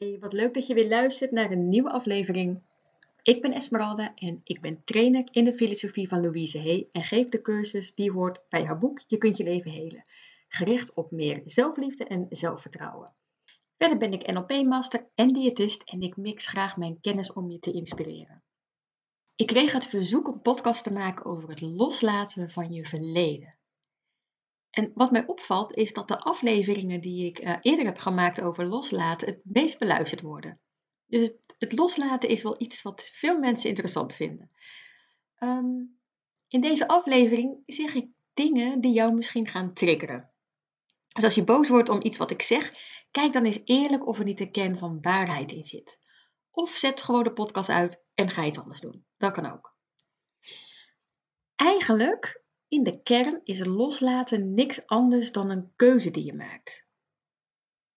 Hey, wat leuk dat je weer luistert naar een nieuwe aflevering. Ik ben Esmeralda en ik ben trainer in de filosofie van Louise Hay en geef de cursus die hoort bij haar boek Je kunt je leven helen, gericht op meer zelfliefde en zelfvertrouwen. Verder ben ik NLP-master en diëtist en ik mix graag mijn kennis om je te inspireren. Ik kreeg het verzoek om podcast te maken over het loslaten van je verleden. En wat mij opvalt is dat de afleveringen die ik uh, eerder heb gemaakt over loslaten het meest beluisterd worden. Dus het, het loslaten is wel iets wat veel mensen interessant vinden. Um, in deze aflevering zeg ik dingen die jou misschien gaan triggeren. Dus als je boos wordt om iets wat ik zeg, kijk dan eens eerlijk of er niet een kern van waarheid in zit. Of zet gewoon de podcast uit en ga iets anders doen. Dat kan ook. Eigenlijk in de kern is loslaten niks anders dan een keuze die je maakt.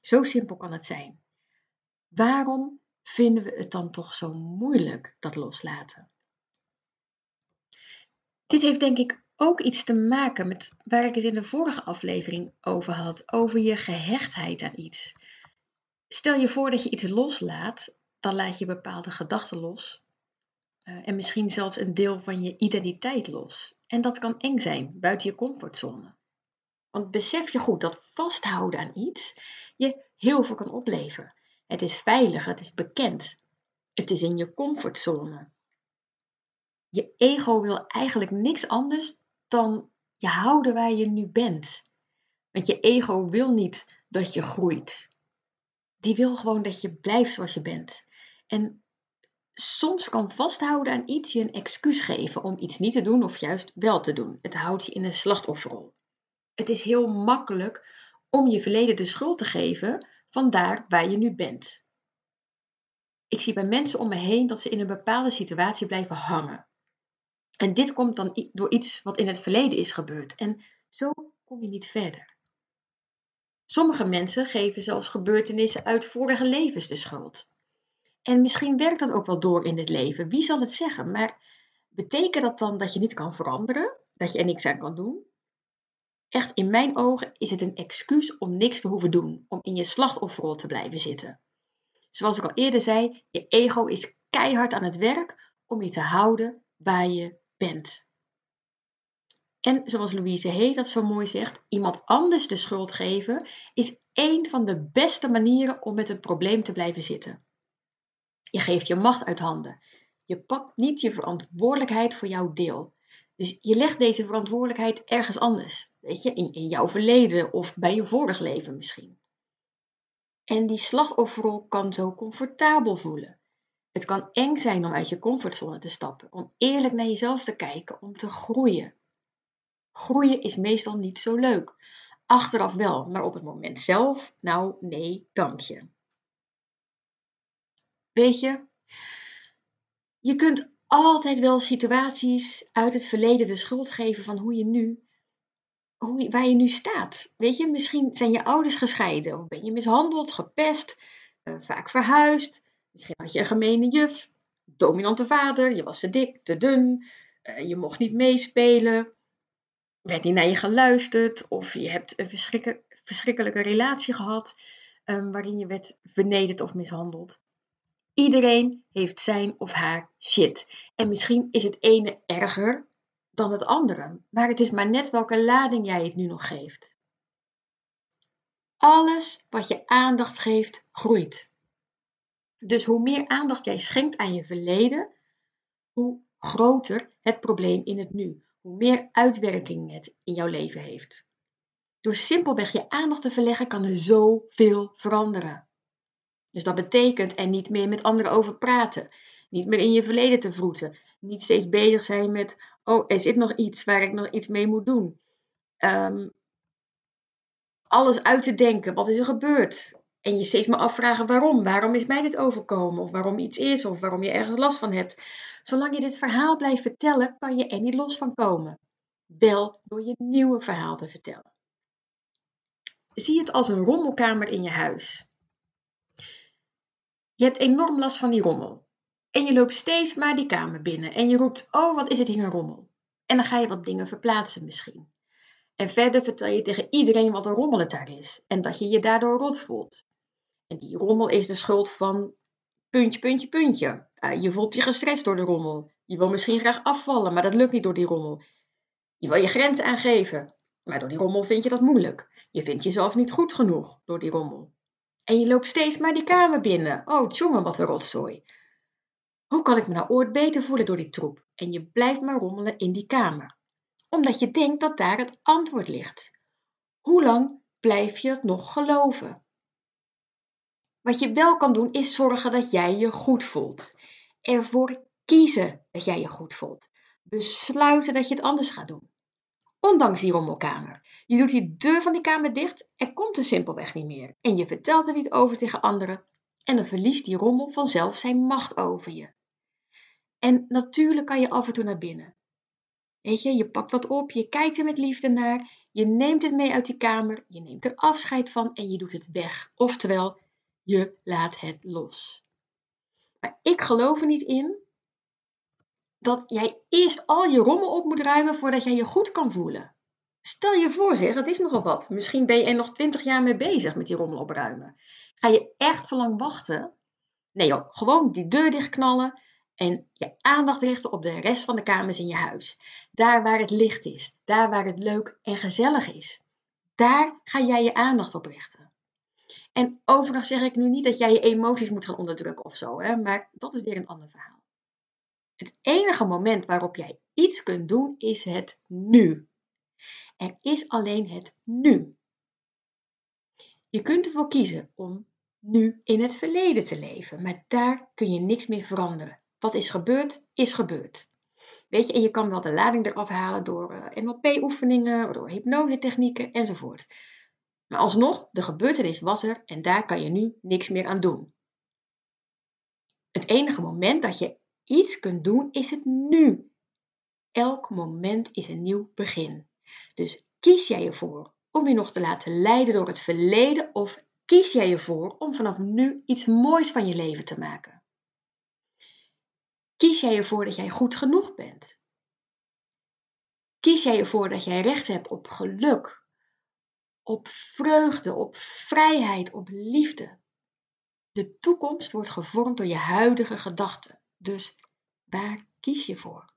Zo simpel kan het zijn. Waarom vinden we het dan toch zo moeilijk, dat loslaten? Dit heeft denk ik ook iets te maken met waar ik het in de vorige aflevering over had, over je gehechtheid aan iets. Stel je voor dat je iets loslaat, dan laat je bepaalde gedachten los, en misschien zelfs een deel van je identiteit los. En dat kan eng zijn, buiten je comfortzone. Want besef je goed dat vasthouden aan iets je heel veel kan opleveren. Het is veilig, het is bekend. Het is in je comfortzone. Je ego wil eigenlijk niks anders dan je houden waar je nu bent. Want je ego wil niet dat je groeit. Die wil gewoon dat je blijft zoals je bent. En soms kan vasthouden aan iets je een excuus geven om iets niet te doen of juist wel te doen. Het houdt je in een slachtofferrol. Het is heel makkelijk om je verleden de schuld te geven van daar waar je nu bent. Ik zie bij mensen om me heen dat ze in een bepaalde situatie blijven hangen. En dit komt dan door iets wat in het verleden is gebeurd. En zo kom je niet verder. Sommige mensen geven zelfs gebeurtenissen uit vorige levens de schuld. En misschien werkt dat ook wel door in het leven. Wie zal het zeggen? Maar betekent dat dan dat je niet kan veranderen? Dat je er niks aan kan doen? Echt, in mijn ogen is het een excuus om niks te hoeven doen, om in je slachtofferrol te blijven zitten. Zoals ik al eerder zei, je ego is keihard aan het werk om je te houden waar je bent. En zoals Louise Hay dat zo mooi zegt, iemand anders de schuld geven is één van de beste manieren om met een probleem te blijven zitten. Je geeft je macht uit handen. Je pakt niet je verantwoordelijkheid voor jouw deel. Dus je legt deze verantwoordelijkheid ergens anders. Weet je, in, in jouw verleden of bij je vorig leven misschien. En die slachtofferrol kan zo comfortabel voelen. Het kan eng zijn om uit je comfortzone te stappen, om eerlijk naar jezelf te kijken, om te groeien. Groeien is meestal niet zo leuk. Achteraf wel, maar op het moment zelf, nou nee, dank je. Weet je, je kunt altijd wel situaties uit het verleden de schuld geven van hoe je nu, hoe, waar je nu staat. Weet je, misschien zijn je ouders gescheiden of ben je mishandeld, gepest, uh, vaak verhuisd. Misschien had je een gemene juf, dominante vader, je was te dik, te dun, uh, je mocht niet meespelen, werd niet naar je geluisterd of je hebt een verschrikkelijke relatie gehad um, waarin je werd vernederd of mishandeld. Iedereen heeft zijn of haar shit. En misschien is het ene erger dan het andere, maar het is maar net welke lading jij het nu nog geeft. Alles wat je aandacht geeft, groeit. Dus hoe meer aandacht jij schenkt aan je verleden, hoe groter het probleem in het nu, hoe meer uitwerking het in jouw leven heeft. Door simpelweg je aandacht te verleggen kan er zoveel veranderen. Dus dat betekent er niet meer met anderen over praten. Niet meer in je verleden te vroeten. Niet steeds bezig zijn met, oh, er zit nog iets waar ik nog iets mee moet doen. Ehm, alles uit te denken, wat is er gebeurd? En je steeds maar afvragen waarom. Waarom is mij dit overkomen? Of waarom iets is, of waarom je ergens last van hebt. Zolang je dit verhaal blijft vertellen, kan je er niet los van komen. Wel door je nieuwe verhaal te vertellen. Zie het als een rommelkamer in je huis. Je hebt enorm last van die rommel. En je loopt steeds maar die kamer binnen en je roept: Oh, wat is het hier een rommel? En dan ga je wat dingen verplaatsen misschien. En verder vertel je tegen iedereen wat een rommel het daar is en dat je je daardoor rot voelt. En die rommel is de schuld van puntje, puntje, puntje. Uh, je voelt je gestrest door de rommel. Je wil misschien graag afvallen, maar dat lukt niet door die rommel. Je wil je grenzen aangeven, maar door die rommel vind je dat moeilijk. Je vindt jezelf niet goed genoeg door die rommel. En je loopt steeds maar die kamer binnen. Oh, jongen, wat een rotzooi. Hoe kan ik me nou ooit beter voelen door die troep? En je blijft maar rommelen in die kamer. Omdat je denkt dat daar het antwoord ligt. Hoe lang blijf je het nog geloven? Wat je wel kan doen is zorgen dat jij je goed voelt. Ervoor kiezen dat jij je goed voelt. Besluiten dat je het anders gaat doen. Ondanks die rommelkamer. Je doet die deur van die kamer dicht en komt er simpelweg niet meer. En je vertelt er niet over tegen anderen. En dan verliest die rommel vanzelf zijn macht over je. En natuurlijk kan je af en toe naar binnen. Weet je, je pakt wat op, je kijkt er met liefde naar, je neemt het mee uit die kamer, je neemt er afscheid van en je doet het weg. Oftewel, je laat het los. Maar ik geloof er niet in dat jij eerst al je rommel op moet ruimen voordat jij je goed kan voelen. Stel je voor zeg, het is nogal wat. Misschien ben je er nog twintig jaar mee bezig met die rommel opruimen. Ga je echt zo lang wachten? Nee joh, gewoon die deur dichtknallen en je aandacht richten op de rest van de kamers in je huis. Daar waar het licht is, daar waar het leuk en gezellig is. Daar ga jij je aandacht op richten. En overigens zeg ik nu niet dat jij je emoties moet gaan onderdrukken of zo, hè, maar dat is weer een ander verhaal. Het enige moment waarop jij iets kunt doen is het nu. Er is alleen het nu. Je kunt ervoor kiezen om nu in het verleden te leven, maar daar kun je niks meer veranderen. Wat is gebeurd, is gebeurd. Weet je, en je kan wel de lading eraf halen door eh, NLP-oefeningen, door hypnosetechnieken enzovoort. Maar alsnog, de gebeurtenis was er en daar kan je nu niks meer aan doen. Het enige moment dat je iets kunt doen, is het nu. Elk moment is een nieuw begin. Dus kies jij ervoor om je nog te laten leiden door het verleden of kies jij ervoor om vanaf nu iets moois van je leven te maken? Kies jij ervoor dat jij goed genoeg bent? Kies jij ervoor dat jij recht hebt op geluk, op vreugde, op vrijheid, op liefde? De toekomst wordt gevormd door je huidige gedachten. Dus waar kies je voor?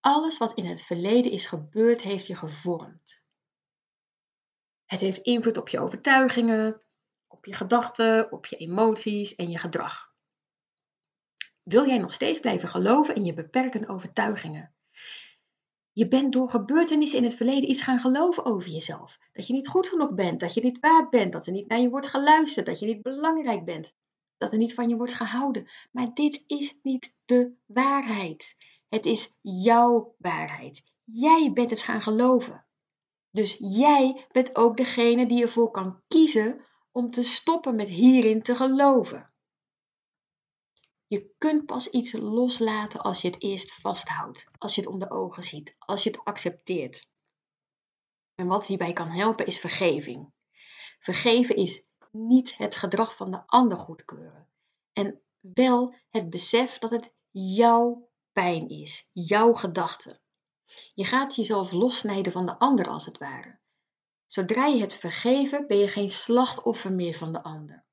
Alles wat in het verleden is gebeurd, heeft je gevormd. Het heeft invloed op je overtuigingen, op je gedachten, op je emoties en je gedrag. Wil jij nog steeds blijven geloven in je beperkende overtuigingen? Je bent door gebeurtenissen in het verleden iets gaan geloven over jezelf. Dat je niet goed genoeg bent, dat je niet waard bent, dat er niet naar je wordt geluisterd, dat je niet belangrijk bent, dat er niet van je wordt gehouden. Maar dit is niet de waarheid. Het is jouw waarheid. Jij bent het gaan geloven. Dus jij bent ook degene die ervoor kan kiezen om te stoppen met hierin te geloven. Je kunt pas iets loslaten als je het eerst vasthoudt, als je het onder ogen ziet, als je het accepteert. En wat hierbij kan helpen is vergeving. Vergeven is niet het gedrag van de ander goedkeuren. En wel het besef dat het jouw pijn is, jouw gedachte. Je gaat jezelf lossnijden van de ander als het ware. Zodra je het vergeven, ben je geen slachtoffer meer van de ander.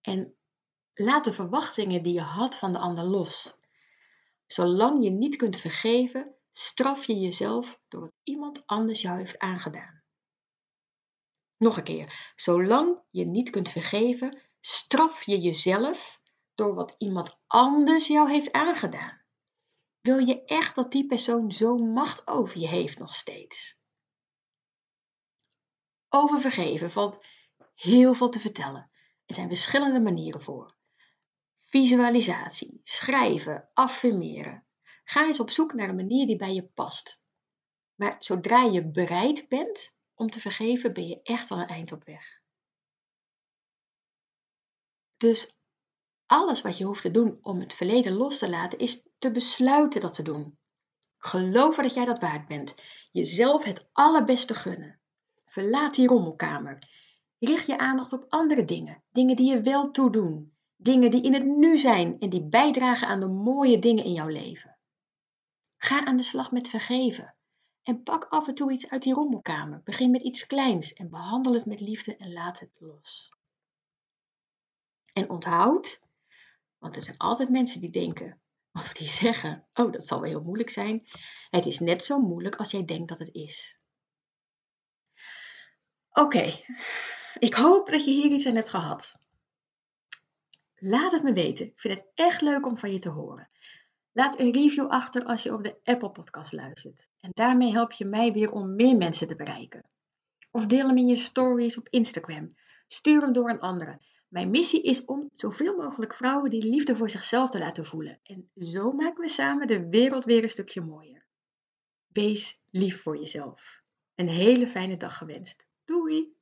En laat de verwachtingen die je had van de ander los. Zolang je niet kunt vergeven, straf je jezelf door wat iemand anders jou heeft aangedaan. Nog een keer, zolang je niet kunt vergeven, straf je jezelf door wat iemand anders jou heeft aangedaan. Wil je echt dat die persoon zo'n macht over je heeft nog steeds? Over vergeven valt heel veel te vertellen. Er zijn verschillende manieren voor. Visualisatie, schrijven, affirmeren. Ga eens op zoek naar een manier die bij je past. Maar zodra je bereid bent om te vergeven, ben je echt al een eind op weg. Dus alles wat je hoeft te doen om het verleden los te laten, is te besluiten dat te doen. Geloof dat jij dat waard bent. Jezelf het allerbeste gunnen. Verlaat die rommelkamer. Richt je aandacht op andere dingen. Dingen die je wel toedoen. Dingen die in het nu zijn en die bijdragen aan de mooie dingen in jouw leven. Ga aan de slag met vergeven. En pak af en toe iets uit die rommelkamer. Begin met iets kleins en behandel het met liefde en laat het los. En onthoud, want er zijn altijd mensen die denken of die zeggen: Oh, dat zal wel heel moeilijk zijn. Het is net zo moeilijk als jij denkt dat het is. Oké, ik hoop dat je hier iets aan hebt gehad. Laat het me weten. Ik vind het echt leuk om van je te horen. Laat een review achter als je op de Apple Podcast luistert. En daarmee help je mij weer om meer mensen te bereiken. Of deel hem in je stories op Instagram. Stuur hem door een andere. Mijn missie is om zoveel mogelijk vrouwen die liefde voor zichzelf te laten voelen. En zo maken we samen de wereld weer een stukje mooier. Wees lief voor jezelf. Een hele fijne dag gewenst. Doei!